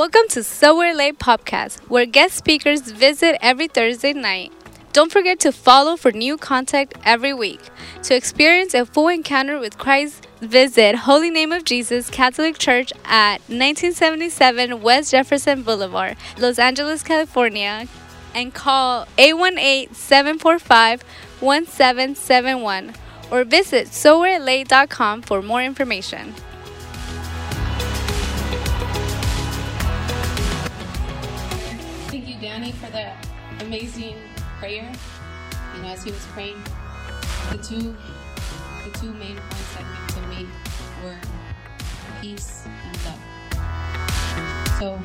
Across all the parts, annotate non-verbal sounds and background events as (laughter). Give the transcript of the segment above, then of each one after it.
Welcome to Somewhere Late Podcast, where guest speakers visit every Thursday night. Don't forget to follow for new content every week. To experience a full encounter with Christ, visit Holy Name of Jesus Catholic Church at 1977 West Jefferson Boulevard, Los Angeles, California, and call 818 745 1771 or visit somewherelate.com for more information. Danny, for that amazing prayer. You know, as he was praying, the two the two main points that came to me were peace and love. So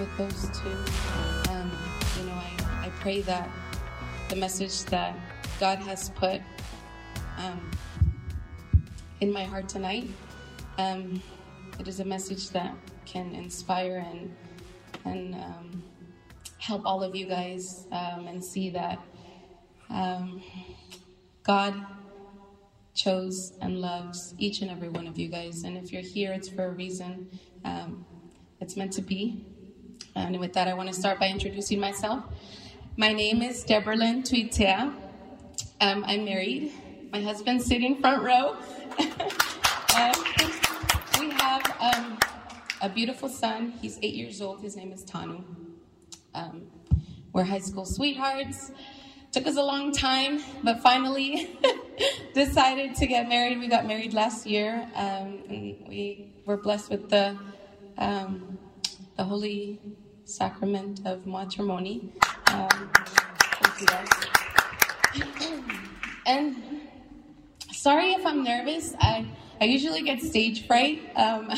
with those two, um, you know, I, I pray that the message that God has put um, in my heart tonight, um, it is a message that can inspire and and um, help all of you guys um, and see that um, God chose and loves each and every one of you guys. And if you're here, it's for a reason. Um, it's meant to be. And with that, I want to start by introducing myself. My name is Deborah Lynn Tuitea. Um, I'm married. My husband's sitting front row. (laughs) Um, we have um, a beautiful son. He's eight years old. His name is Tanu. Um, we're high school sweethearts. Took us a long time, but finally (laughs) decided to get married. We got married last year, um, and we were blessed with the um, the holy sacrament of matrimony. Um. (clears throat) And sorry if I'm nervous. I I usually get stage fright. Um,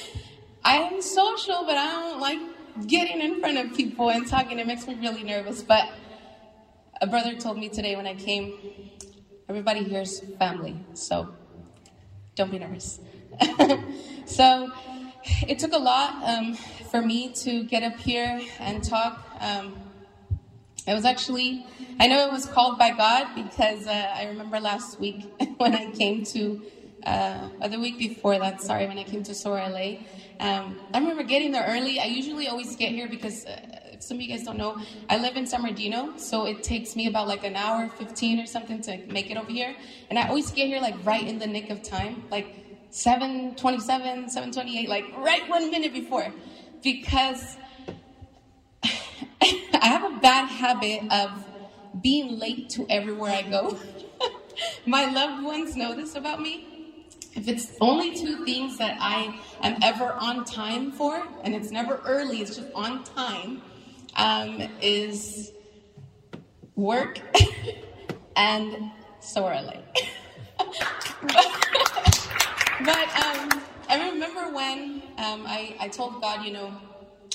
(laughs) I'm social, but I don't like getting in front of people and talking. It makes me really nervous. But a brother told me today when I came, everybody here's family, so don't be nervous. (laughs) so it took a lot um, for me to get up here and talk. Um, it was actually, I know it was called by God because uh, I remember last week (laughs) when I came to, uh, or the week before that, sorry, when I came to SOAR LA. Um, I remember getting there early. I usually always get here because, uh, if some of you guys don't know, I live in San Bernardino, so it takes me about like an hour, 15 or something to make it over here. And I always get here like right in the nick of time, like 727, 728, like right one minute before. Because (laughs) I have a bad habit of being late to everywhere I go. (laughs) My loved ones know this about me. If it's only two things that I am ever on time for, and it's never early, it's just on time, um, is work (laughs) and SOAR LA. (laughs) but um, I remember when um, I, I told God, you know,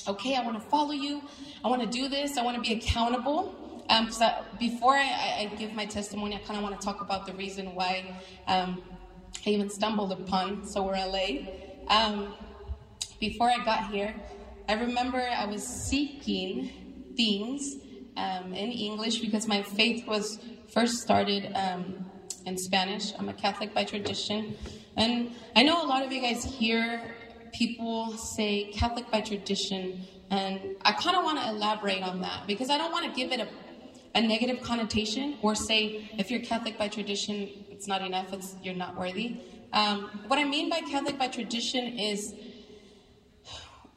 okay, I want to follow you. I want to do this. I want to be accountable. Um, I, before I, I, give my testimony, I kind of want to talk about the reason why um, I even stumbled upon SOAR LA. Um, before I got here, I remember I was seeking things um, in English because my faith was first started um, in Spanish. I'm a Catholic by tradition. And I know a lot of you guys hear people say Catholic by tradition, and I kind of want to elaborate on that because I don't want to give it a, a negative connotation or say if you're Catholic by tradition, it's not enough, it's, you're not worthy. Um, what I mean by Catholic by tradition is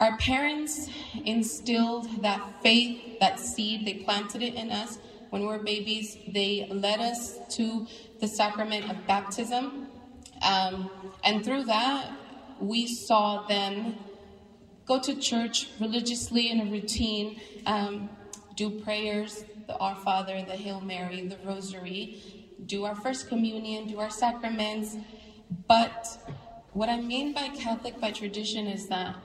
our parents instilled that faith, that seed, they planted it in us when we were babies. They led us to the sacrament of baptism. Um, and through that, we saw them go to church religiously in a routine, um, do prayers, the Our Father, the Hail Mary, the Rosary, do our First Communion, do our sacraments. But what I mean by Catholic by tradition is that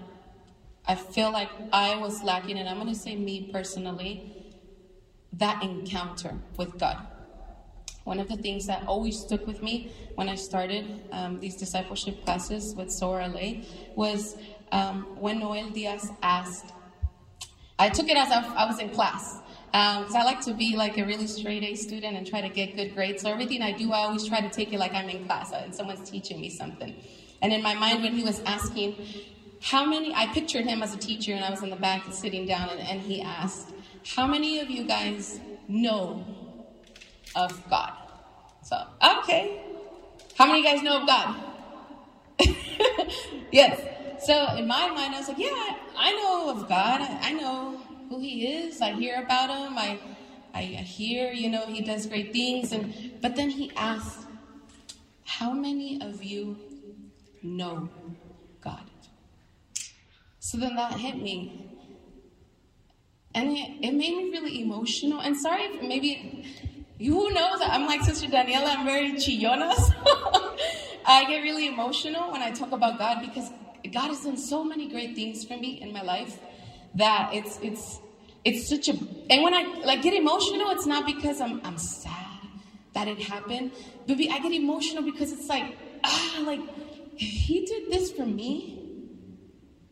I feel like I was lacking, and I'm going to say me personally, that encounter with God. One of the things that always stuck with me when I started um, these discipleship classes with SOAR LA was um, when Noel Diaz asked, I took it as if I was in class. Because um, I like to be like a really straight A student and try to get good grades. So everything I do, I always try to take it like I'm in class and someone's teaching me something. And in my mind, when he was asking, how many, I pictured him as a teacher and I was in the back sitting down and, and he asked, How many of you guys know of God? So, okay. How many guys know of God? (laughs) yes. So in my mind, I was like, yeah, I know of God. I know who He is. I hear about Him. I, I, hear, you know, He does great things. And but then He asked, how many of you know God? So then that hit me. And it, it made me really emotional. And sorry if maybe, you who knows? I'm like Sister Daniela, I'm very chillona. So (laughs) I get really emotional when I talk about God because God has done so many great things for me in my life that it's, it's, it's such a, and when I like get emotional, it's not because I'm, I'm sad that it happened, but I get emotional because it's like, ah, like, he did this for me,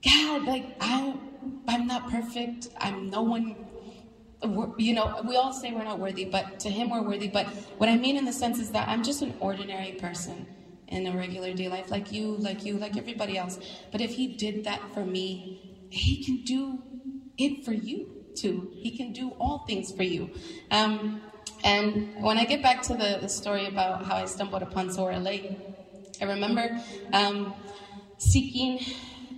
God, like I, I'm not perfect. I'm no one. You know, we all say we're not worthy, but to Him we're worthy. But what I mean in the sense is that I'm just an ordinary person in a regular day life, like you, like you, like everybody else. But if He did that for me, He can do it for you too. He can do all things for you. Um, and when I get back to the, the story about how I stumbled upon Soar LA, I remember um, seeking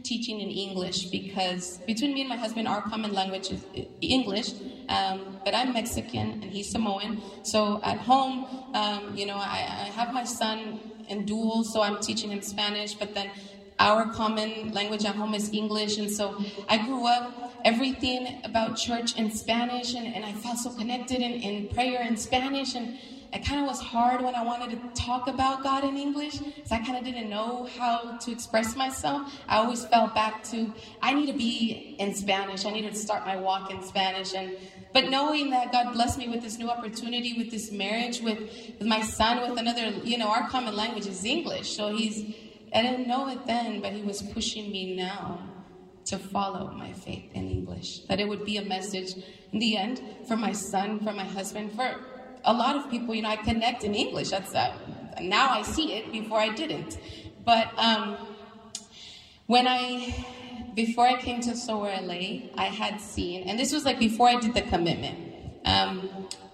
teaching in English because between me and my husband, our common language is English. Um, but I'm Mexican and he's Samoan. So at home, um, you know, I, I, have my son in dual, so I'm teaching him Spanish. But then our common language at home is English. And so I grew up everything about church in Spanish, and, and I felt so connected in, in prayer in Spanish. And it kind of was hard when I wanted to talk about God in English because I kind of didn't know how to express myself. I always fell back to I need to be in Spanish. I needed to start my walk in Spanish and but knowing that God blessed me with this new opportunity, with this marriage, with, with my son, with another, you know, our common language is English. So he's, I didn't know it then, but he was pushing me now to follow my faith in English. That it would be a message in the end for my son, for my husband, for a lot of people, you know, I connect in English. That's that. Uh, now I see it. Before I didn't. But um, when I, before I came to Soar LA, I had seen, and this was like before I did the commitment. Um,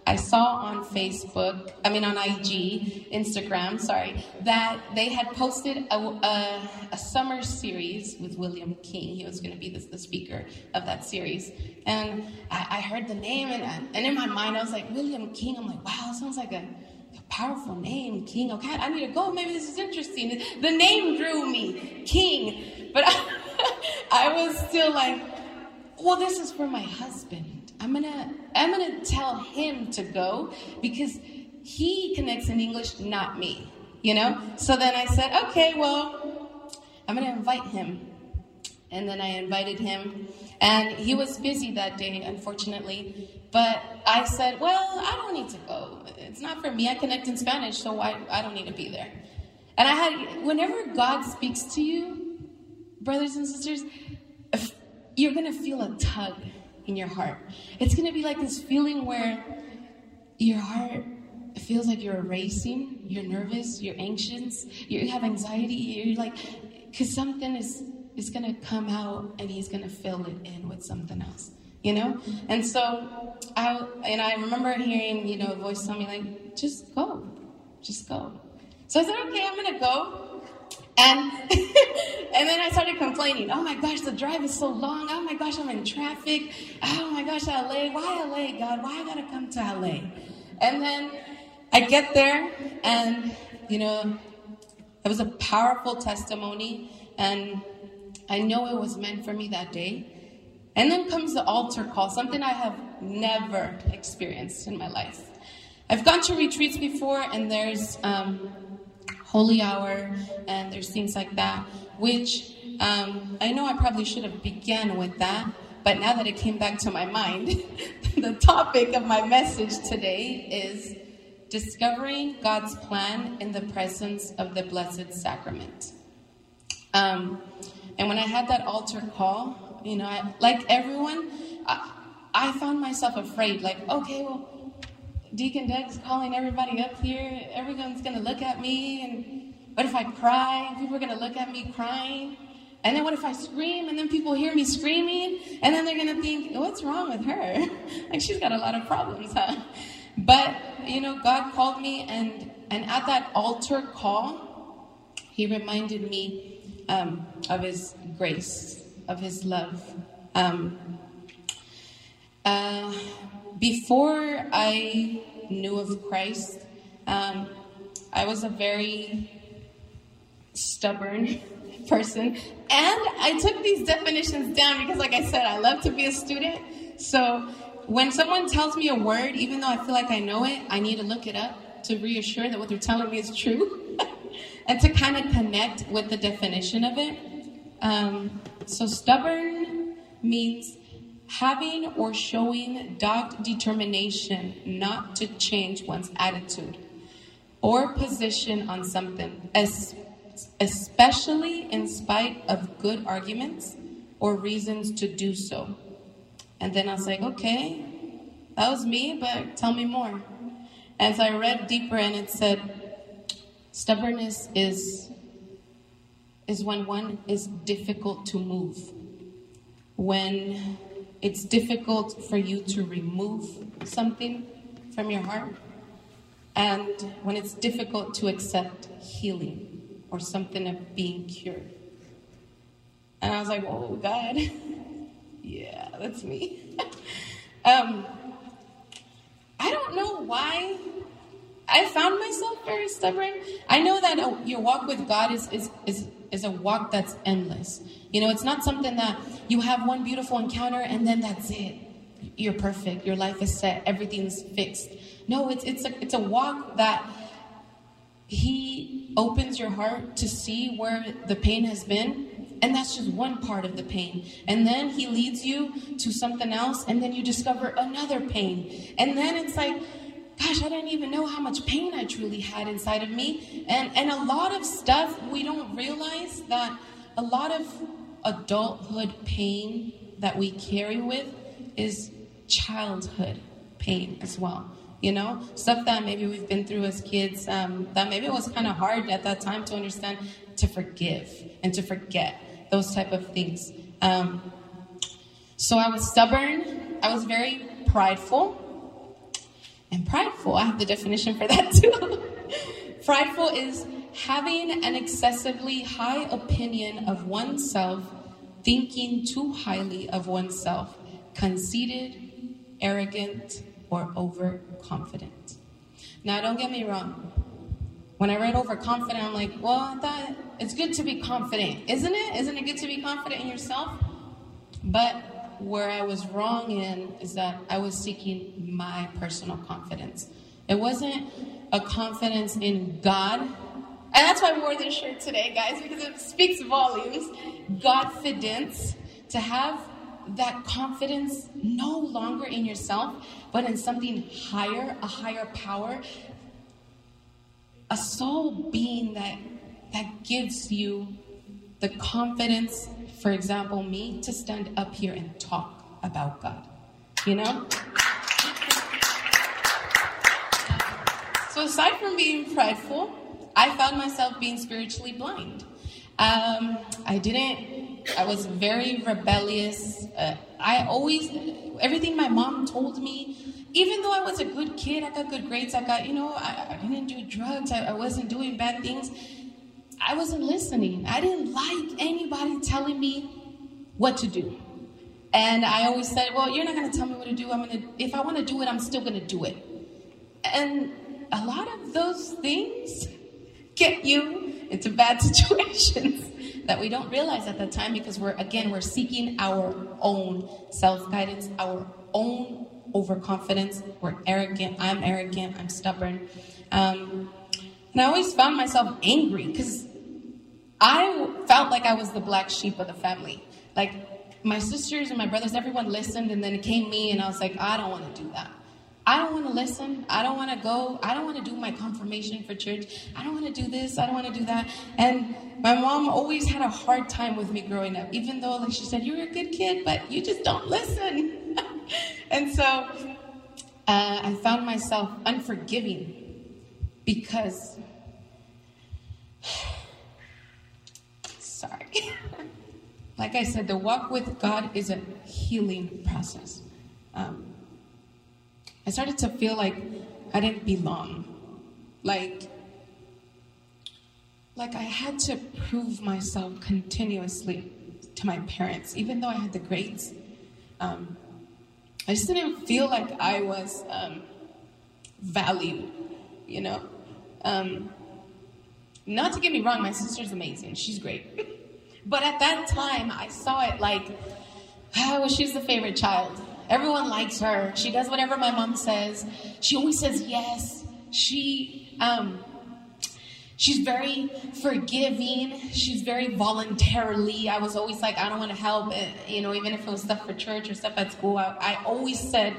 I saw on Facebook, I mean on IG, Instagram, sorry, that they had posted a, a, a summer series with William King. He was going to be the, the, speaker of that series. And I, I heard the name, and, and in my mind, I was like, William King. I'm like, wow, sounds like a, a powerful name, King. Okay, I need to go. Maybe this is interesting. The name drew me, King. But I, (laughs) I was still like, well, this is for my husband. I'm gonna I'm gonna tell him to go because he connects in English, not me. You know? So then I said, okay, well, I'm gonna invite him. And then I invited him, and he was busy that day, unfortunately. But I said, well, I don't need to go. It's not for me. I connect in Spanish, so why I don't need to be there. And I had, whenever God speaks to you, brothers and sisters, you're gonna feel a tug in your heart. It's going to be like this feeling where your heart feels like you're racing, you're nervous, you're anxious, you have anxiety, you're like, because something is, is going to come out and he's going to fill it in with something else. You know, and so I and I remember hearing you know a voice tell me like, just go, just go. So I said, okay, I'm gonna go. And (laughs) and then I started complaining. Oh my gosh, the drive is so long. Oh my gosh, I'm in traffic. Oh my gosh, LA. Why LA, God? Why I gotta come to LA? And then I get there, and you know, it was a powerful testimony, and I know it was meant for me that day. And then comes the altar call, something I have never experienced in my life. I've gone to retreats before, and there's um, holy hour, and there's things like that, which um, I know I probably should have began with that, but now that it came back to my mind, (laughs) the topic of my message today is discovering God's plan in the presence of the Blessed Sacrament. Um, and when I had that altar call, you know, I, like everyone, I, I found myself afraid, like, okay, well, Deacon Doug's calling everybody up here. Everyone's going to look at me. And what if I cry? People are going to look at me crying. And then what if I scream and then people hear me screaming and then they're gonna think, what's wrong with her? (laughs) like she's got a lot of problems, huh? But you know, God called me and and at that altar call, He reminded me um, of His grace, of His love. Um, uh, before I knew of Christ, um, I was a very stubborn (laughs) person. And I took these definitions down because, like I said, I love to be a student. So when someone tells me a word, even though I feel like I know it, I need to look it up to reassure that what they're telling me is true (laughs) and to kind of connect with the definition of it. Um, so, stubborn means having or showing dogged determination not to change one's attitude or position on something, especially in spite of good arguments or reasons to do so. And then I was like, okay, that was me, but tell me more. As I read deeper, and it said, stubbornness is is when one is difficult to move. When it's difficult for you to remove something from your heart. And when it's difficult to accept healing or something of being cured. And I was like, oh, God. (laughs) yeah, that's me. (laughs) um, I don't know why I found myself very stubborn. I know that a, your walk with God is, is, is, is a walk that's endless. You know, it's not something that you have one beautiful encounter and then that's it. You're perfect. Your life is set. Everything's fixed. No, it's, it's, a, it's a walk that He opens your heart to see where the pain has been and that's just one part of the pain. And then he leads you to something else, and then you discover another pain. And then it's like, gosh, I didn't even know how much pain I truly had inside of me. And, and a lot of stuff, we don't realize that a lot of adulthood pain that we carry with is childhood pain as well. You know, stuff that maybe we've been through as kids, um, that maybe it was kind of hard at that time to understand, to forgive and to forget those type of things. Um, so I was stubborn. I was very prideful and prideful. I have the definition for that too. (laughs) prideful is having an excessively high opinion of oneself, thinking too highly of oneself, conceited, arrogant, or overconfident. Now, don't get me wrong. When I read overconfident, I'm like, well, I thought it's good to be confident, isn't it? Isn't it good to be confident in yourself? But where I was wrong in is that I was seeking my personal confidence. It wasn't a confidence in God. And that's why I wore this shirt today, guys, because it speaks volumes. Godfidence, to have that confidence no longer in yourself, but in something higher, a higher power, a soul being that that gives you the confidence for example, me to stand up here and talk about God. You know? So, aside from being prideful, I found myself being spiritually blind. Um, I didn't, I was very rebellious. Uh, I always, everything my mom told me, even though I was a good kid, I got good grades, I got, you know, I, I didn't do drugs, I, I wasn't doing bad things. I wasn't listening. I didn't like anybody telling me what to do. And I always said, well, you're not going to tell me what to do. I'm going to, if I want to do it, I'm still going to do it. And a lot of those things get you into bad (laughs) situations that we don't realize at that time because we're, again, we're seeking our own self guidance, our own overconfidence. We're arrogant. I'm arrogant. I'm stubborn. Um, and I always found myself angry because I felt like I was the black sheep of the family. Like my sisters and my brothers, everyone listened, and then it came me, and I was like, I don't want to do that. I don't want to listen. I don't want to go. I don't want to do my confirmation for church. I don't want to do this. I don't want to do that. And my mom always had a hard time with me growing up, even though, like she said, you're a good kid, but you just don't listen. (laughs) and so uh, I found myself unforgiving because (sighs) sorry. (laughs) like I said, the walk with God is a healing process. Um, I started to feel like I didn't belong. Like, like I had to prove myself continuously to my parents, even though I had the grades. Um, I just didn't feel like I was um, valued, you know. Um, not to get me wrong, my sister's amazing. She's great. (laughs) but at that time, I saw it like, oh, she's the favorite child. Everyone likes her. She does whatever my mom says. She always says yes. She, um, she's very forgiving. She's very voluntarily. I was always like, I don't want to help. Eh, you know, even if it was stuff for church or stuff at school, I, I always said,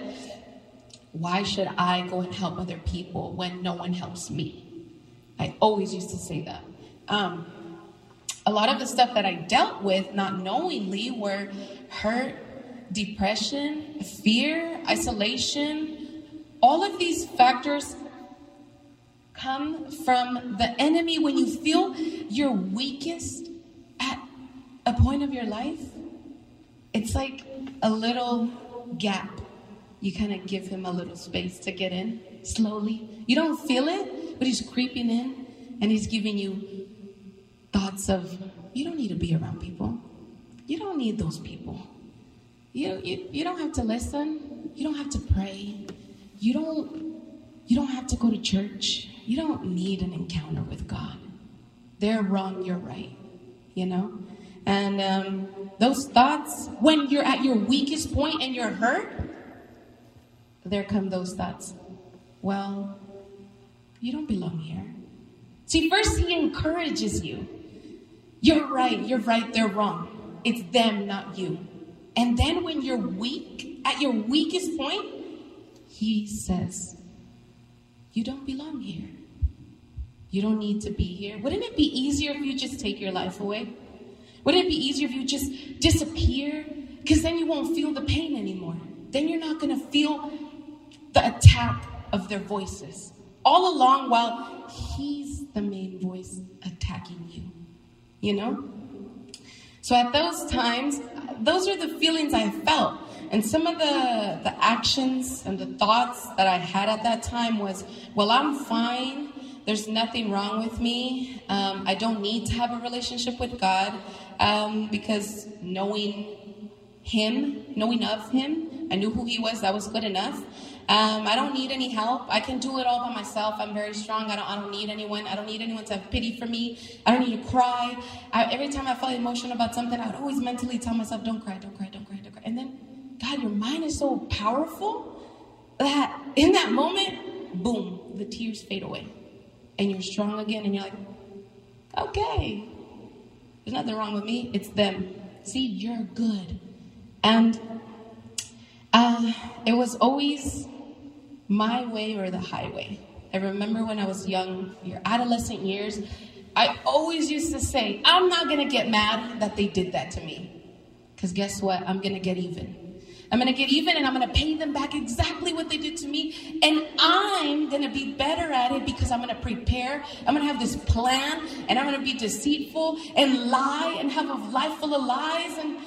why should I go and help other people when no one helps me? I always used to say that. Um, a lot of the stuff that I dealt with, not knowingly, were hurt, depression, fear, isolation. All of these factors come from the enemy when you feel your weakest at a point of your life. It's like a little gap. You kind of give him a little space to get in slowly. You don't feel it, but he's creeping in and he's giving you thoughts of you don't need to be around people. You don't need those people. You, you, you don't have to listen. You don't have to pray. You don't you don't have to go to church. You don't need an encounter with God. They're wrong, you're right. You know? And um, those thoughts, when you're at your weakest point and you're hurt, there come those thoughts. Well, you don't belong here. See, first he encourages you. You're right, you're right, they're wrong. It's them, not you. And then when you're weak, at your weakest point, he says, You don't belong here. You don't need to be here. Wouldn't it be easier if you just take your life away? Wouldn't it be easier if you just disappear? Because then you won't feel the pain anymore. Then you're not going to feel the attack of their voices all along while he's the main voice attacking you. You know? So at those times, those are the feelings I felt. And some of the, the actions and the thoughts that I had at that time was, well, I'm fine. There's nothing wrong with me. Um, I don't need to have a relationship with God um, because knowing Him, knowing of Him, I knew who He was, that was good enough. Um, I don't need any help. I can do it all by myself. I'm very strong. I don't, I don't need anyone. I don't need anyone to have pity for me. I don't need to cry. I, every time I felt emotional about something, I would always mentally tell myself, don't cry, don't cry, don't cry, don't cry. And then, God, your mind is so powerful that in that moment, boom, the tears fade away. And you're strong again, and you're like, okay, there's nothing wrong with me. It's them. See, you're good. And uh, it was always my way or the highway. I remember when I was young, your adolescent years, I always used to say, I'm not to get mad that they did that to me. Because guess what? I'm to get even. I'm to get even and I'm to pay them back exactly what they did to me. And I'm to be better at it because I'm to prepare. I'm to have this plan and I'm to be deceitful and lie and have a life full of lies. And,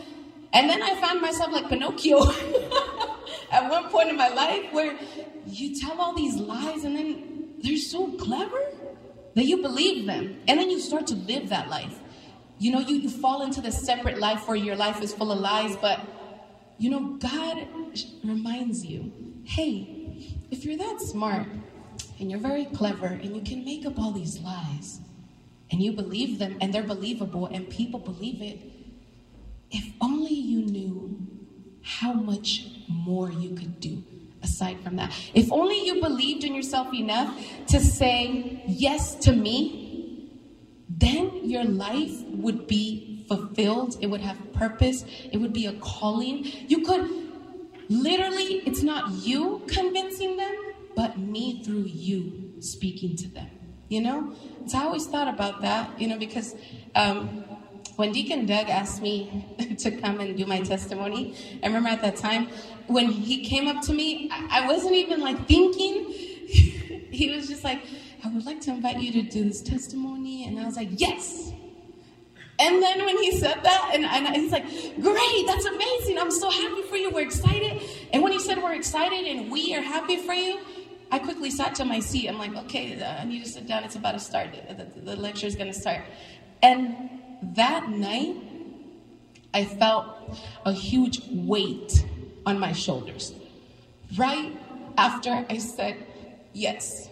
and then I found myself like Pinocchio (laughs) at one point in my life where you tell all these lies and then they're so clever that you believe them. And then you start to live that life. You know, you, you fall into the separate life where your life is full of lies, but you know, God reminds you hey, if you're that smart and you're very clever and you can make up all these lies and you believe them and they're believable and people believe it, if only you knew how much more you could do aside from that. If only you believed in yourself enough to say yes to me, then your life would be fulfilled. It would have purpose. It would be a calling. You could literally, it's not you convincing them, but me through you speaking to them. You know? So I always thought about that, you know, because um, when Deacon Doug asked me (laughs) to come and do my testimony, I remember at that time when he came up to me, I wasn't even like thinking. (laughs) he was just like, I would like to invite you to do this testimony. And I was like, yes. And then when he said that, and, and he's like, Great, that's amazing. I'm so happy for you. We're excited. And when he said we're excited and we are happy for you, I quickly sat to my seat. I'm like, Okay, uh, I need to sit down. It's about to start. The, the, the lecture is going to start. And that night, I felt a huge weight on my shoulders. Right after I said yes.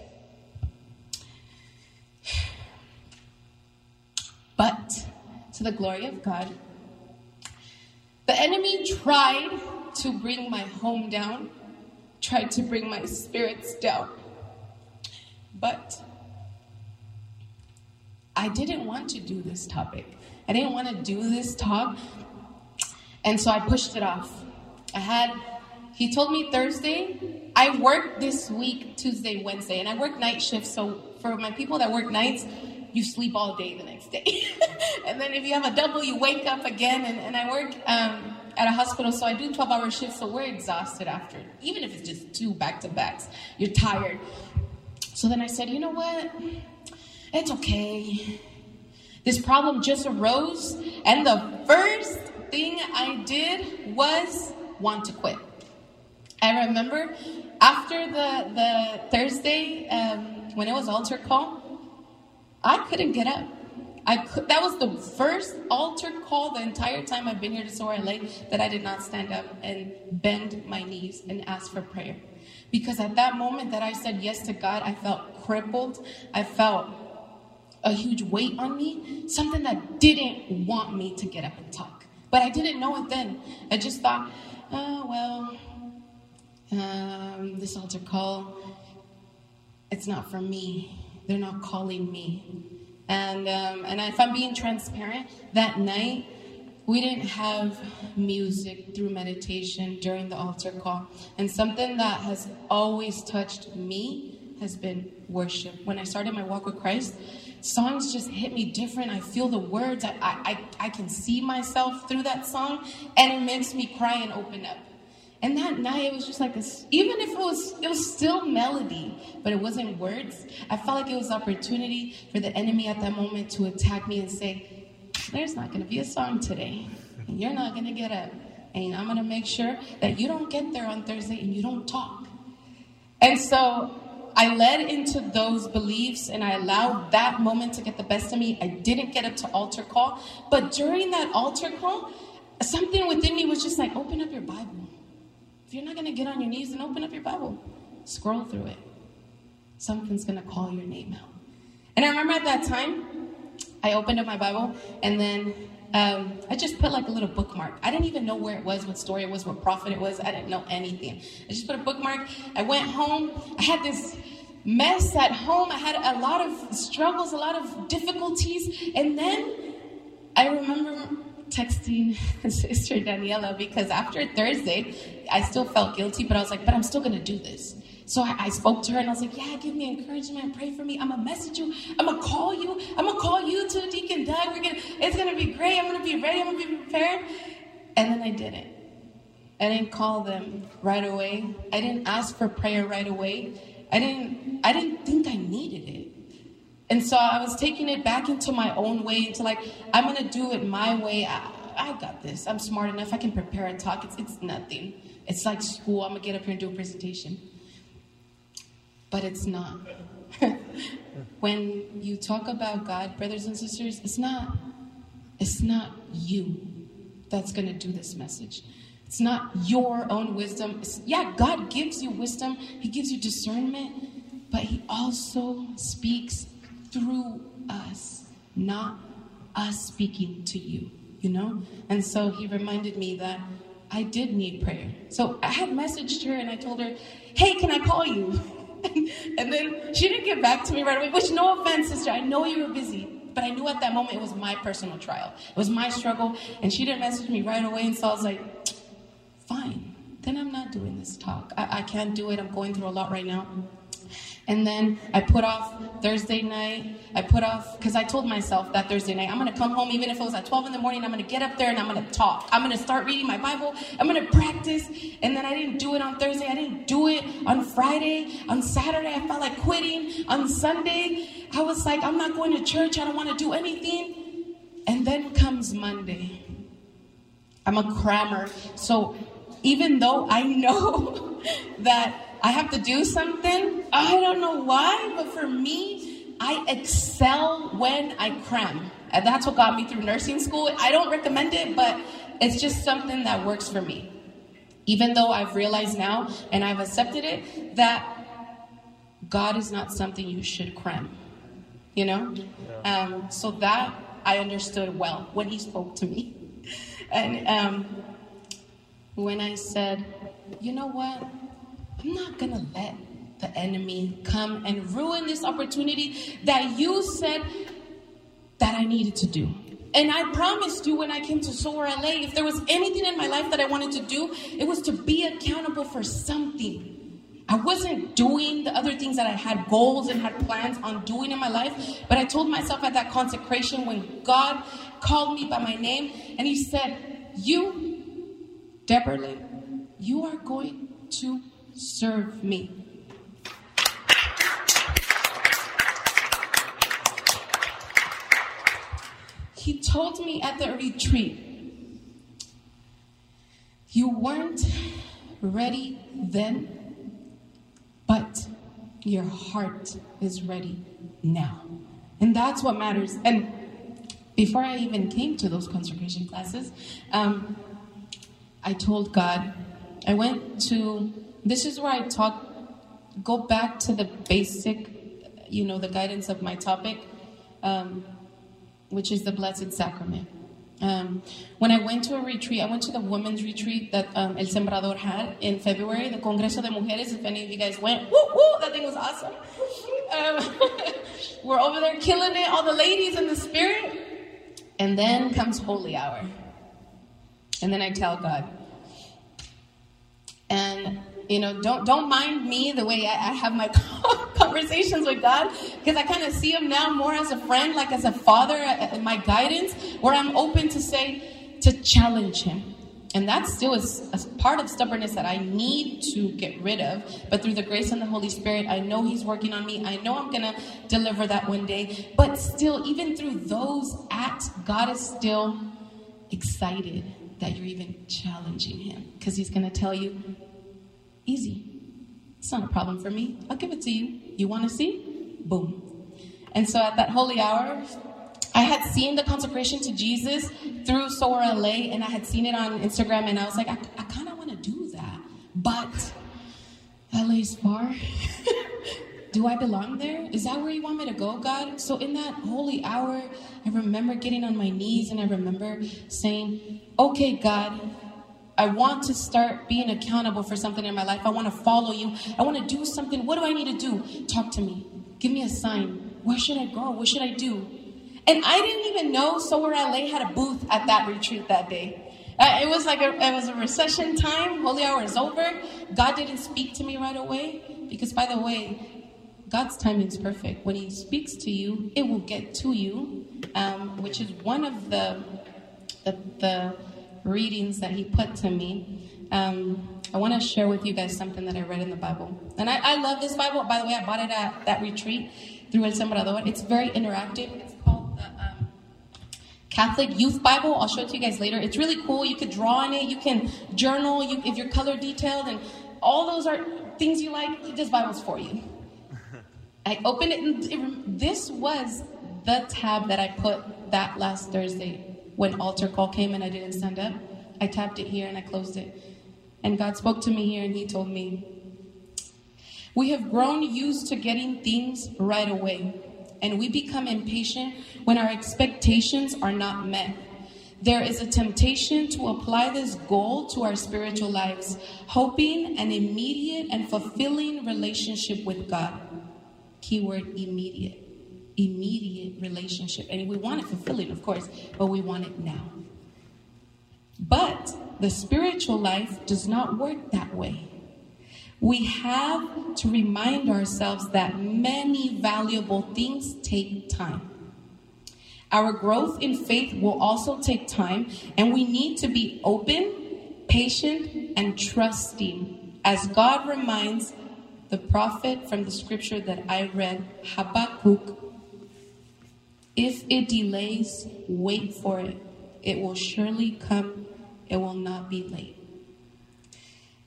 But to the glory of God, the enemy tried to bring my home down, tried to bring my spirits down. But I didn't want to do this topic. I didn't want to do this talk. And so I pushed it off. I had, he told me Thursday, I work this week, Tuesday, Wednesday, and I work night shifts. So for my people that work nights, you sleep all day the next day. (laughs) and then if you have a double, you wake up again. And, and I work um, at a hospital, so I do 12 hour shifts, so we're exhausted after, even if it's just two back to backs. You're tired. So then I said, you know what? It's okay. This problem just arose, and the first thing I did was want to quit. I remember after the, the Thursday, um, when it was altar call, I couldn't get up. I could, that was the first altar call the entire time I've been here to Soar LA that I did not stand up and bend my knees and ask for prayer. Because at that moment that I said yes to God, I felt crippled. I felt a huge weight on me, something that didn't want me to get up and talk. But I didn't know it then. I just thought, oh, well, um, this altar call, it's not for me. They're not calling me. And, um, and if I'm being transparent, that night, we didn't have music through meditation during the altar call. And something that has always touched me has been worship. When I started my walk with Christ, songs just hit me different. I feel the words. I, I, I can see myself through that song, and it makes me cry and open up. And that night, it was just like this. Even if it was, it was still melody, but it wasn't words. I felt like it was opportunity for the enemy at that moment to attack me and say, "There's not going to be a song today, and you're not going to get up, and I'm going to make sure that you don't get there on Thursday and you don't talk." And so I led into those beliefs and I allowed that moment to get the best of me. I didn't get up to altar call, but during that altar call, something within me was just like, open up your Bible. If you're not going to get on your knees, then open up your Bible. Scroll through it. Something's going to call your name out. And I remember at that time, I opened up my Bible and then um, I just put like a little bookmark. I didn't even know where it was, what story it was, what prophet it was. I didn't know anything. I just put a bookmark. I went home. I had this mess at home. I had a lot of struggles, a lot of difficulties. And then I remember texting (laughs) Sister Daniela because after Thursday, I still felt guilty, but I was like, but I'm still going to do this. So I, I, spoke to her and I was like, yeah, give me encouragement, pray for me. I'm gonna message you. I'm gonna call you. I'm gonna call you to Deacon Doug. We're gonna, it's gonna be great. I'm gonna be ready. I'm gonna be prepared. And then I didn't. I didn't call them right away. I didn't ask for prayer right away. I didn't. I didn't think I needed it. And so I was taking it back into my own way, into like I'm gonna do it my way. I, I got this. I'm smart enough. I can prepare and talk. It's it's nothing. It's like school. I'm gonna get up here and do a presentation but it's not. (laughs) when you talk about God, brothers and sisters, it's not it's not you that's going to do this message. It's not your own wisdom. It's, yeah, God gives you wisdom. He gives you discernment, but he also speaks through us, not us speaking to you, you know? And so he reminded me that I did need prayer. So I had messaged her and I told her, "Hey, can I call you?" (laughs) (laughs) and then she didn't get back to me right away, which, no offense, sister, I know you were busy. But I knew at that moment it was my personal trial. It was my struggle. And she didn't message me right away. And so I was like, fine, then I'm not doing this talk. I, I can't do it. I'm going through a lot right now. And then I put off Thursday night. I put off, because I told myself that Thursday night, I'm going to come home, even if it was at 12 in the morning, I'm going to get up there and I'm going to talk. I'm going to start reading my Bible. I'm going to practice. And then I didn't do it on Thursday. I didn't do it on Friday. On Saturday, I felt like quitting. On Sunday, I was like, I'm not going to church. I don't want to do anything. And then comes Monday. I'm a crammer. So even though I (laughs) know that I have to do something, I don't know why, but for me, I excel when I cram. And that's what got me through nursing school. I don't recommend it, but it's just something that works for me. Even though I've realized now and I've accepted it that God is not something you should cram. You know? Yeah. Um, so that I understood well when He spoke to me. (laughs) And um, when I said, you know what? I'm not going to let the enemy come and ruin this opportunity that you said that I needed to do. And I promised you when I came to Soar LA, if there was anything in my life that I wanted to do, it was to be accountable for something. I wasn't doing the other things that I had goals and had plans on doing in my life, but I told myself at that consecration when God called me by my name and He said, You, Deborah, you are going to serve me. He told me at the retreat, You weren't ready then, but your heart is ready now. And that's what matters. And before I even came to those consecration classes, um, I told God, I went to, this is where I talk, go back to the basic, you know, the guidance of my topic. Um, which is the Blessed Sacrament. Um, when I went to a retreat, I went to the women's retreat that um, El Sembrador had in February, the Congreso de Mujeres. If any of you guys went, woo, woo, that thing was awesome. Um, (laughs) we're over there killing it, all the ladies in the spirit. And then comes Holy Hour. And then I tell God. And you know, don't don't mind me the way I, I have my (laughs) conversations with God, because I kind of see Him now more as a friend, like as a father, uh, uh, my guidance, where I'm open to say to challenge Him. And that still is a part of stubbornness that I need to get rid of. But through the grace and the Holy Spirit, I know He's working on me. I know I'm going to deliver that one day. But still, even through those acts, God is still excited that you're even challenging Him because He's going to tell you, Easy. It's not a problem for me. I'll give it to you. You want to see? Boom. And so at that holy hour, I had seen the consecration to Jesus through Soar LA, and I had seen it on Instagram, and I was like, I, I kind of want to do that, but LA's far. (laughs) do I belong there? Is that where you want me to go, God? So in that holy hour, I remember getting on my knees, and I remember saying, Okay, God, I want to start being accountable for something in my life. I want to follow you. I want to do something. What do I need to do? Talk to me. Give me a sign. Where should I go? What should I do? And I didn't even know Soar LA had a booth at that retreat that day. Uh, it was like a, it was a recession time. Holy hour is over. God didn't speak to me right away because, by the way, God's timing is perfect. When He speaks to you, it will get to you, um, which is one of the the, the readings that he put to me, um, I want to share with you guys something that I read in the Bible. And I, I love this Bible. By the way, I bought it at that retreat through El Sembrador. It's very interactive. It's called the um, Catholic Youth Bible. I'll show it to you guys later. It's really cool. You could draw on it. You can journal you, if you're color detailed. And all those are things you like. This Bible's for you. I opened it, and it, this was the tab that I put that last Thursday when altar call came and I didn't stand up, I tapped it here and I closed it. And God spoke to me here and He told me, We have grown used to getting things right away, and we become impatient when our expectations are not met. There is a temptation to apply this goal to our spiritual lives, hoping an immediate and fulfilling relationship with God. Keyword immediate immediate relationship. And we want it fulfilling, of course, but we want it now. But the spiritual life does not work that way. We have to remind ourselves that many valuable things take time. Our growth in faith will also take time, and we need to be open, patient, and trusting as God reminds the prophet from the scripture that I read, Habakkuk If it delays, wait for it. It will surely come, it will not be late.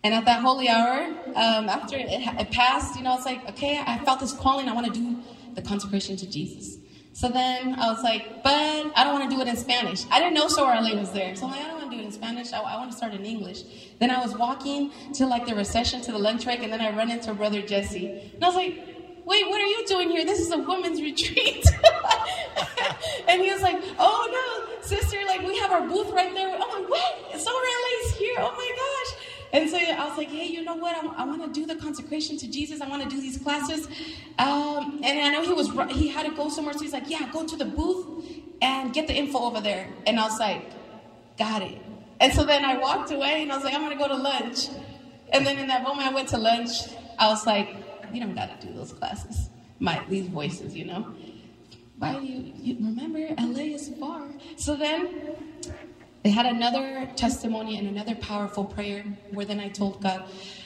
And at that holy hour, um, after it, it passed, you know, it's like, okay, I felt this calling. I want to do the consecration to Jesus. So then I was like, but I don't want to do it in Spanish. I didn't know LA was there. So I'm like, I don't want to do it in Spanish. I, I want to start in English. Then I was walking to like the recession to the lunch break, and then I run into Brother Jesse. And I was like, wait, what are you doing here? This is a women's retreat. (laughs) and he was like, oh no, sister, like we have our booth right there. I'm like, what? Soar LA is here. Oh my gosh. And so I was like, hey, you know what? I, I want to do the consecration to Jesus. I want to do these classes. Um, and I know he was he had to go somewhere, so he's like, yeah, go to the booth and get the info over there. And I was like, got it. And so then I walked away and I was like, I'm going to go to lunch. And then in that moment I went to lunch, I was like, you don't got to do those classes. My these voices, you know. Why you, you remember LA is far. So then they had another testimony and another powerful prayer where then I told God,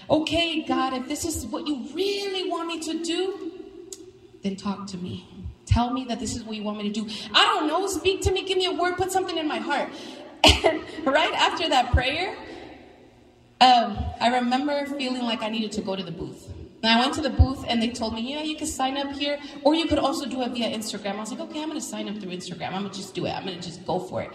okay, God, if this is what you really want me to do, then talk to me. Tell me that this is what you want me to do. I don't know. Speak to me. Give me a word. Put something in my heart. And (laughs) right after that prayer, um, I remember feeling like I needed to go to the booth. And I went to the booth and they told me, yeah, you can sign up here, or you could also do it via Instagram. I was like, okay, I'm going to sign up through Instagram. I'm going to just do it. I'm going to just go for it.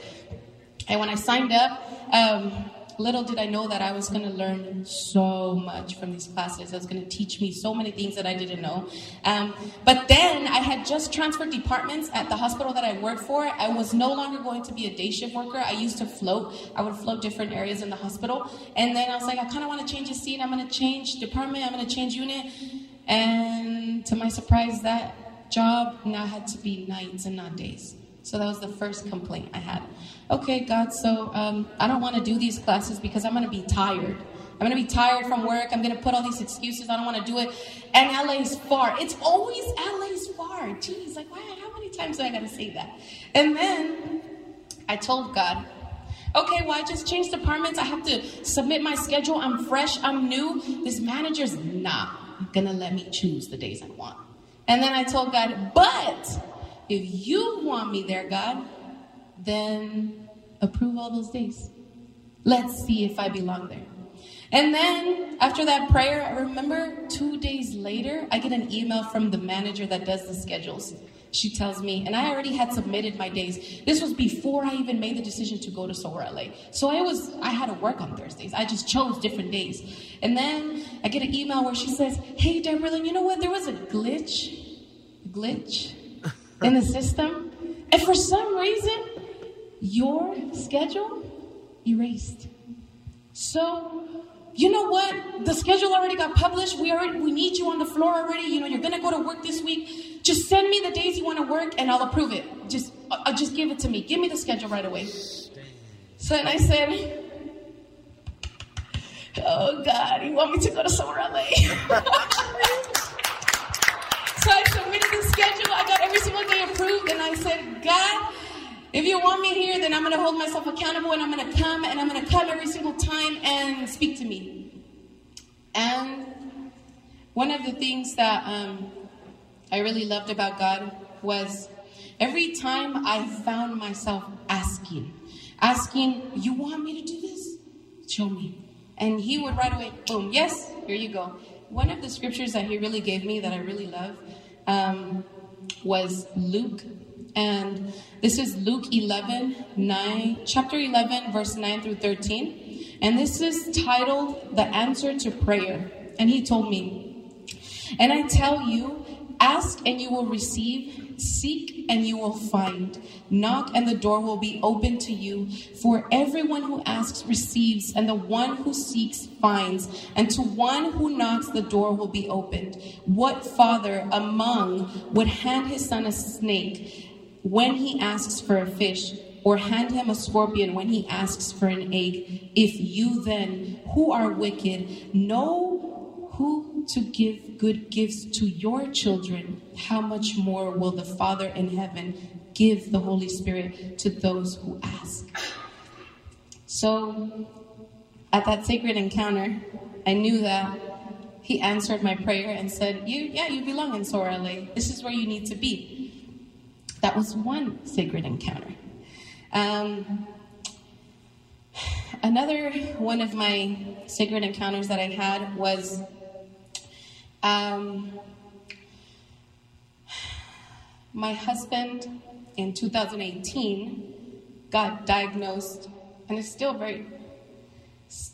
And when I signed up, um, little did I know that I was going to learn so much from these classes. It was going to teach me so many things that I didn't know. Um, but then I had just transferred departments at the hospital that I worked for. I was no longer going to be a day shift worker. I used to float. I would float different areas in the hospital. And then I was like, I kind of want to change the scene. I'm going to change department. I'm going to change unit. And to my surprise, that job now had to be nights and not days. So that was the first complaint I had. Okay, God, so um, I don't want to do these classes because I'm going to be tired. I'm going to be tired from work. I'm going to put all these excuses. I don't want to do it. And LA's far. It's always LA's far. Jeez, like, why? How many times do I got to say that? And then I told God, okay, well, I just changed departments. I have to submit my schedule. I'm fresh. I'm new. This manager's not going to let me choose the days I want. And then I told God, but if you want me there, God, then approve all those days. Let's see if I belong there. And then after that prayer, I remember two days later, I get an email from the manager that does the schedules. She tells me, and I already had submitted my days. This was before I even made the decision to go to Soar LA. So I was, I had to work on Thursdays. I just chose different days. And then I get an email where she says, Hey, Deborah, you know what? There was a glitch, glitch in the system. And for some reason, your schedule erased. So, you know what? The schedule already got published. We already we need you on the floor already. You know, you're gonna go to work this week. Just send me the days you want to work, and I'll approve it. Just, uh, just give it to me. Give me the schedule right away. So then I said, "Oh God, you want me to go to somewhere LA?" (laughs) So I submitted schedule. I got every single day approved, and I said, God, if you want me here, then I'm going to hold myself accountable, and I'm going to come, and I'm going to come every single time and speak to me. And one of the things that um, I really loved about God was every time I found myself asking, asking, You want me to do this? Show me. And He would right away, boom, yes, here you go one of the scriptures that he really gave me that I really love um, was Luke. And this is Luke 11, 9, chapter 11, verse 9 through 13. And this is titled The Answer to Prayer. And he told me, And I tell you, ask and you will receive Seek and you will find. Knock and the door will be open to you. For everyone who asks receives, and the one who seeks finds. And to one who knocks, the door will be opened. What father among would hand his son a snake when he asks for a fish? Or hand him a scorpion when he asks for an egg. If you then, who are wicked, know who to give good gifts to your children, how much more will the Father in heaven give the Holy Spirit to those who ask? So, at that sacred encounter, I knew that he answered my prayer and said, "You, yeah, you belong in Soar LA. This is where you need to be." That was one sacred encounter. Um, another one of my sacred encounters that I had was um, my husband in 2018 got diagnosed, and it's still very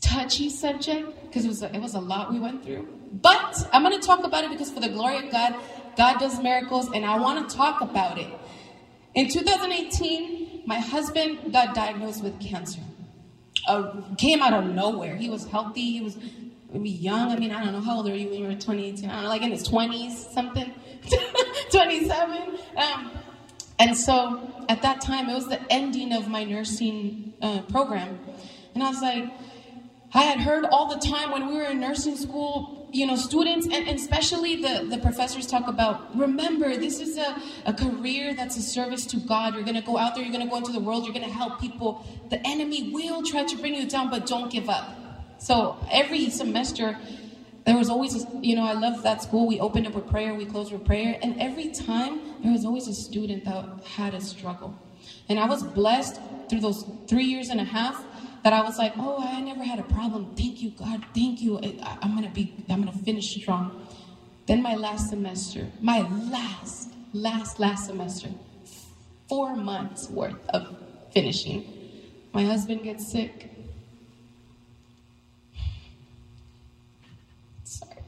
touchy subject because it was a, it was a lot we went through. But I'm going to talk about it because for the glory of God, God does miracles, and I want to talk about it. In 2018, my husband got diagnosed with cancer. Uh, came out of nowhere. He was healthy. He was maybe young. I mean, I don't know how old are you when you were 2018. I don't know, like in his 20s, something, (laughs) 27. Um, and so at that time, it was the ending of my nursing uh, program, and I was like, I had heard all the time when we were in nursing school, you know, students and, and especially the, the professors talk about remember, this is a, a career that's a service to God. You're going to go out there, you're going to go into the world, you're going to help people. The enemy will try to bring you down, but don't give up. So every semester, there was always, a, you know, I love that school. We opened up with prayer, we closed with prayer, and every time there was always a student that had a struggle. And I was blessed through those three years and a half that I was like, oh, I never had a problem. Thank you, God. Thank you. I, am gonna be. I'm gonna finish strong. Then my last semester, my last, last, last semester, four months worth of finishing. My husband gets sick. Sorry.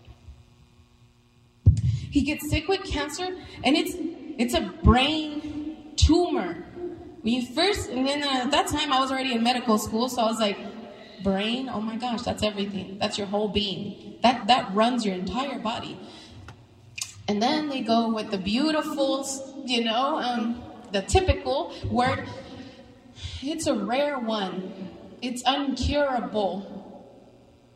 He gets sick with cancer, and it's it's a brain tumor. When you first, and then uh, at that time I was already in medical school, so I was like, brain, oh my gosh, that's everything. That's your whole being. That that runs your entire body. And then they go with the beautiful, you know, um, the typical word. It's a rare one. It's uncurable.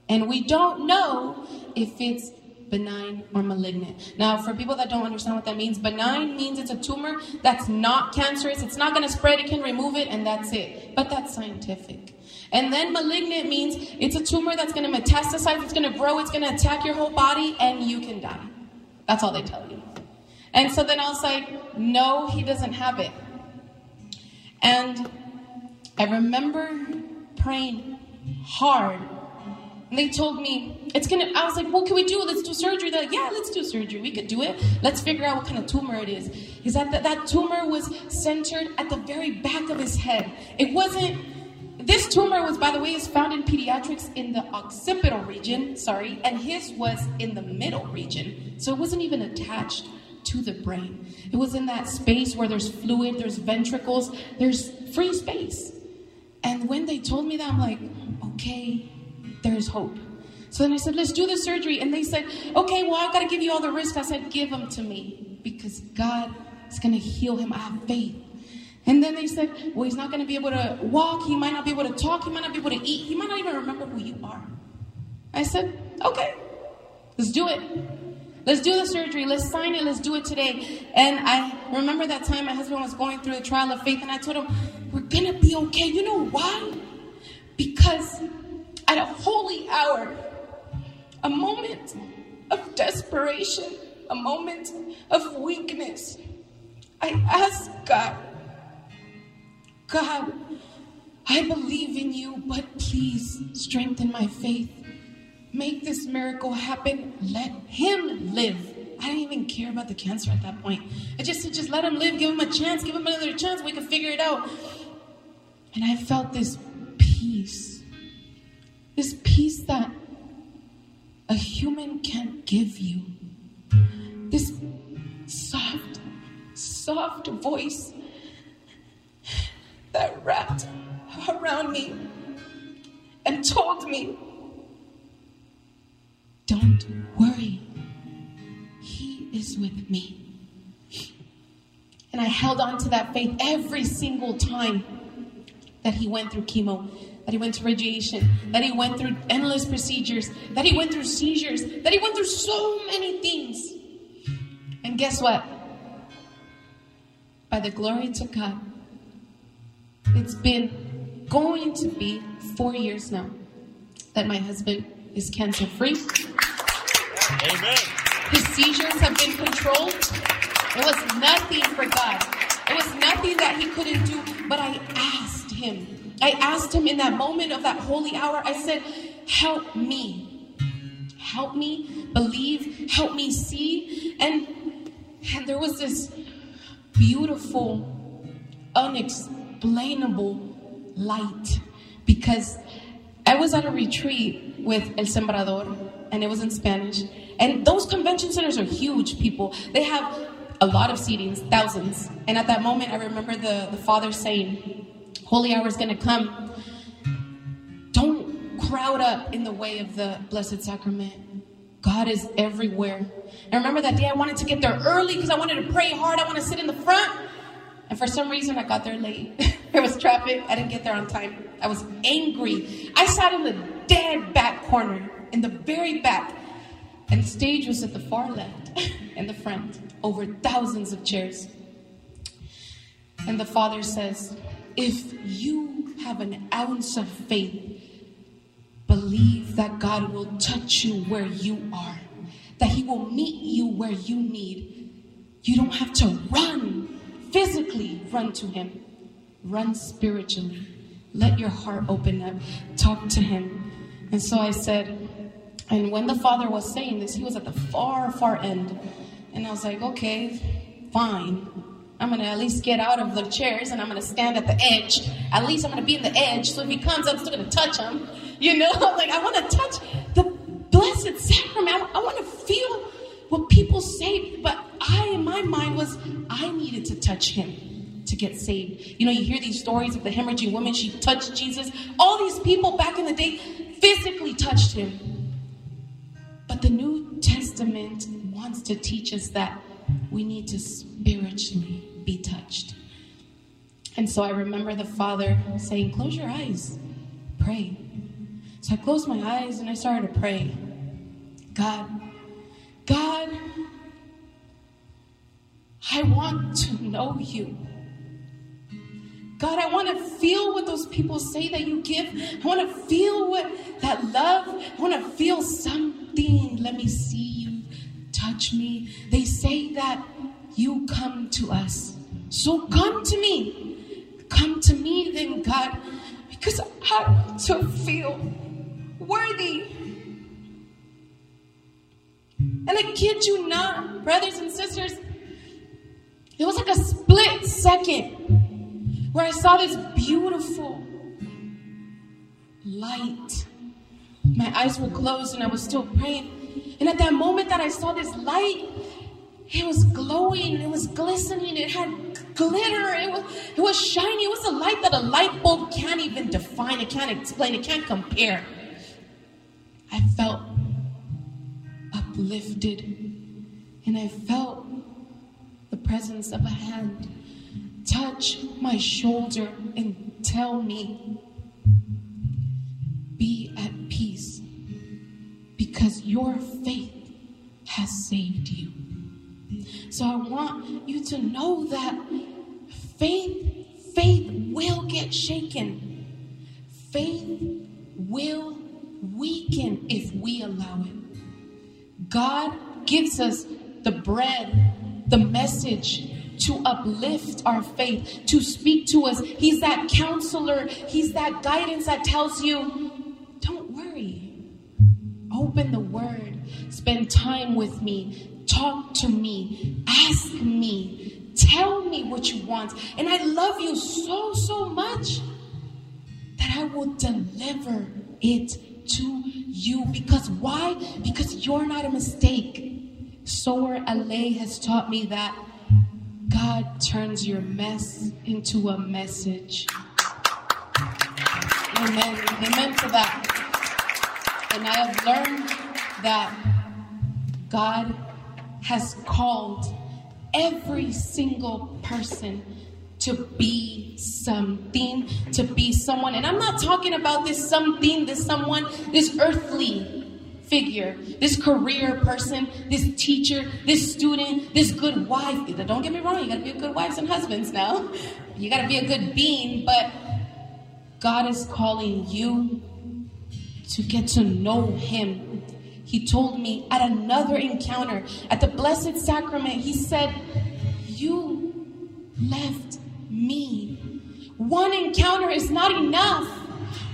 And we don't know if it's benign or malignant. Now, for people that don't understand what that means, benign means it's a tumor that's not cancerous, it's not going to spread, it can remove it, and that's it. But that's scientific. And then malignant means it's a tumor that's going to metastasize, it's going to grow, it's going to attack your whole body, and you can die. That's all they tell you. And so then I was like, no, he doesn't have it. And I remember praying hard and they told me, it's gonna, I was like, what can we do? Let's do surgery. They're like, yeah, let's do surgery. We could do it. Let's figure out what kind of tumor it is. Is that that, that tumor was centered at the very back of his head. It wasn't, this tumor was, by the way, is found in pediatrics in the occipital region, sorry, and his was in the middle region. So it wasn't even attached to the brain. It was in that space where there's fluid, there's ventricles, there's free space. And when they told me that, I'm like, okay, there's hope. So then I said, let's do the surgery. And they said, okay, well, I've got to give you all the risk. I said, give them to me because God is going to heal him. I have faith. And then they said, well, he's not going to be able to walk. He might not be able to talk. He might not be able to eat. He might not even remember who you are. I said, okay, let's do it. Let's do the surgery. Let's sign it. Let's do it today. And I remember that time my husband was going through the trial of faith, and I told him, we're going to be okay. You know why? Because at a holy hour, a moment of desperation, a moment of weakness. I ask God, God, I believe in you, but please strengthen my faith. Make this miracle happen. Let him live. I didn't even care about the cancer at that point. I just said, just let him live, give him a chance, give him another chance, we can figure it out. And I felt this peace this peace that a human can't give you. This soft, soft voice that wrapped around me and told me, Don't worry, He is with me. And I held on to that faith every single time that He went through chemo that he went to radiation, that he went through endless procedures, that he went through seizures, that he went through so many things. And guess what? By the glory to God, it's been going to be four years now that my husband is cancer free. Amen. His seizures have been controlled. It was nothing for God. It was nothing that he couldn't do, but I asked him. I asked him in that moment of that holy hour, I said, Help me. Help me believe. Help me see. And, and there was this beautiful, unexplainable light because I was at a retreat with El Sembrador and it was in Spanish. And those convention centers are huge, people. They have a lot of seatings, thousands. And at that moment, I remember the, the father saying, Holy hour is going to come. Don't crowd up in the way of the Blessed Sacrament. God is everywhere. I remember that day I wanted to get there early because I wanted to pray hard. I want to sit in the front. And for some reason, I got there late. (laughs) there was traffic. I didn't get there on time. I was angry. I sat in the dead back corner, in the very back. And stage was at the far left (laughs) and the front, over thousands of chairs. And the father says, If you have an ounce of faith, believe that God will touch you where you are, that He will meet you where you need. You don't have to run physically, run to Him, run spiritually. Let your heart open up, talk to Him. And so I said, and when the father was saying this, he was at the far, far end. And I was like, okay, fine. I'm going to at least get out of the chairs and I'm going to stand at the edge. At least I'm going to be in the edge. So if he comes, I'm still going to touch him. You know, (laughs) like I want to touch the blessed sacrament. I, want to feel what people say. But I, in my mind, was I needed to touch him to get saved. You know, you hear these stories of the hemorrhaging woman, she touched Jesus. All these people back in the day physically touched him. But the New Testament wants to teach us that we need to spiritually be touched. And so I remember the Father saying, Close your eyes, pray. So I closed my eyes and I started to pray. God, God, I want to know you. God, I want to feel what those people say that you give. I want to feel what that love. I want to feel something. Let me see you. Touch me. They say that you come to us. So come to me. Come to me then, God, because I want to feel worthy. And I kid you not, brothers and sisters, it was like a split second where I saw this beautiful light. My eyes were closed and I was still praying. And at that moment that I saw this light, it was glowing, it was glistening, it had glitter, it was it was shiny, it was a light that a light bulb can't even define, it can't explain, it can't compare. I felt uplifted and I felt the presence of a hand touch my shoulder and tell me, be at peace because your faith has saved you. So I want you to know that faith, faith will get shaken. Faith will weaken if we allow it. God gives us the bread, the message to uplift our faith, to speak to us. He's that counselor, He's that guidance that tells you, don't worry. Open the word, spend time with me, talk to me, ask me, tell me what you want. And I love you so, so much that I will deliver it to you. Because why? Because you're not a mistake. Soar LA has taught me that God turns your mess into a message. Amen. Amen to that. And I have learned that God has called every single person to be something, to be someone. And I'm not talking about this something, this someone, this earthly figure, this career person, this teacher, this student, this good wife. Don't get me wrong, you gotta be good wives and husbands now. You gotta be a good being, but God is calling you to get to know Him. He told me at another encounter, at the Blessed Sacrament, He said, You left me. One encounter is not enough.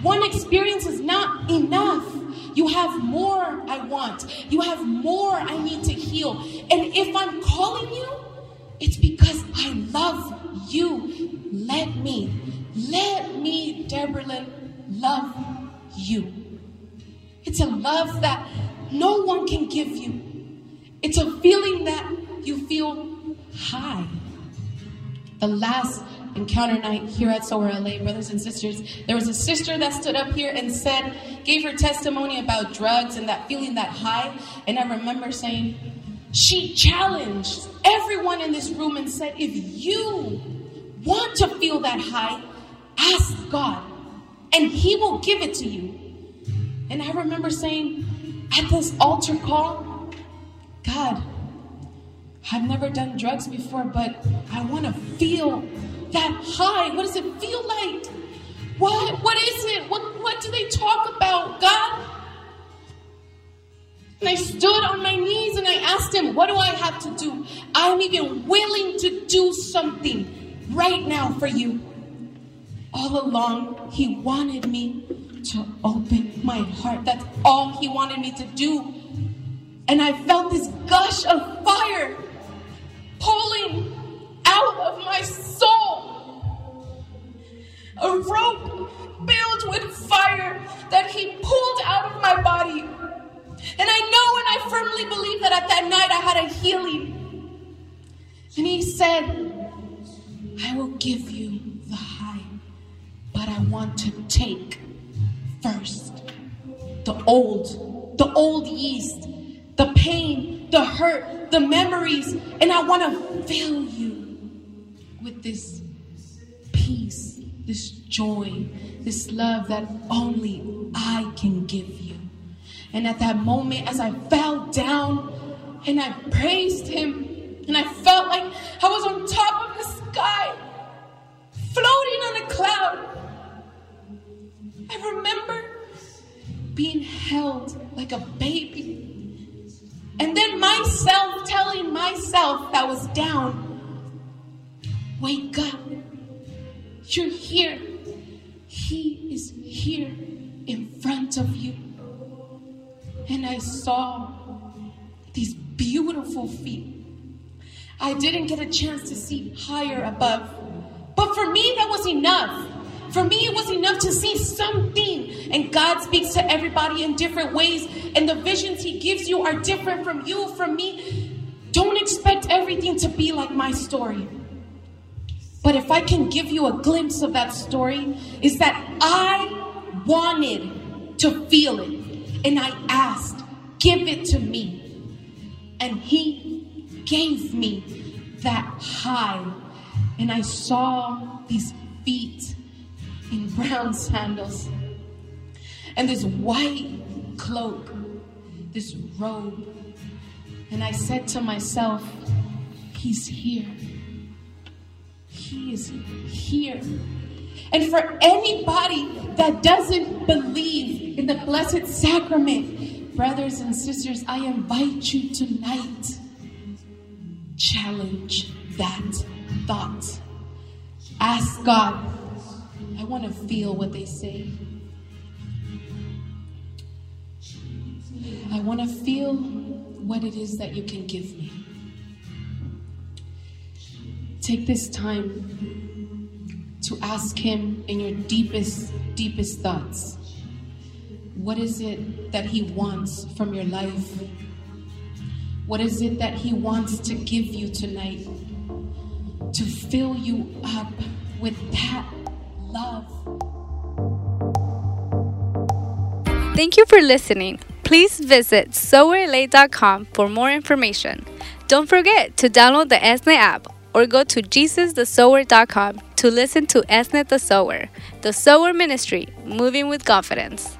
One experience is not enough. You have more I want. You have more I need to heal. And if I'm calling you, it's because I love you. Let me, let me, Deborah Lynn, love you. It's a love that no one can give you. It's a feeling that you feel high. The last encounter night here at Soar LA, brothers and sisters, there was a sister that stood up here and said, gave her testimony about drugs and that feeling that high. And I remember saying, she challenged everyone in this room and said, if you want to feel that high, ask God, and He will give it to you. And I remember saying at this altar call, God, I've never done drugs before, but I want to feel that high. What does it feel like? What what is it? What what do they talk about, God? And I stood on my knees and I asked him, What do I have to do? I'm even willing to do something right now for you. All along, he wanted me to open my heart. That's all he wanted me to do. And I felt this gush of fire pulling out of my soul. A rope filled with fire that he pulled out of my body. And I know and I firmly believe that at that night I had a healing. And he said, I will give you the high, but I want to take first the old, the old yeast, the pain, the hurt, the memories, and I want to fill you with this peace, this joy, this love that only I can give you. And at that moment, as I fell down and I praised him, and I felt like I was on top of the sky, floating on a cloud. I remember being held like a baby. And then myself telling myself that was down, wake up. You're here. He is here in front of you. And I saw these beautiful feet. I didn't get a chance to see higher above. But for me, that was enough. For me, it was enough to see something. And God speaks to everybody in different ways. And the visions He gives you are different from you, from me. Don't expect everything to be like my story. But if I can give you a glimpse of that story, is that I wanted to feel it. And I asked, give it to me. And He gave me that high. And I saw these feet in (laughs) brown sandals and this white cloak, this robe. And I said to myself, He's here. He is here. And for anybody that doesn't believe in the Blessed Sacrament, brothers and sisters, I invite you tonight. Challenge that thought. Ask God, I want to feel what they say. I want to feel what it is that you can give me. Take this time to ask Him in your deepest, deepest thoughts. What is it that He wants from your life? What is it that He wants to give you tonight? To fill you up with that love. Thank you for listening. Please visit sowerla.com for more information. Don't forget to download the ESNE app or go to jesusthesower.com to listen to ESNE the Sower, the Sower Ministry, moving with confidence.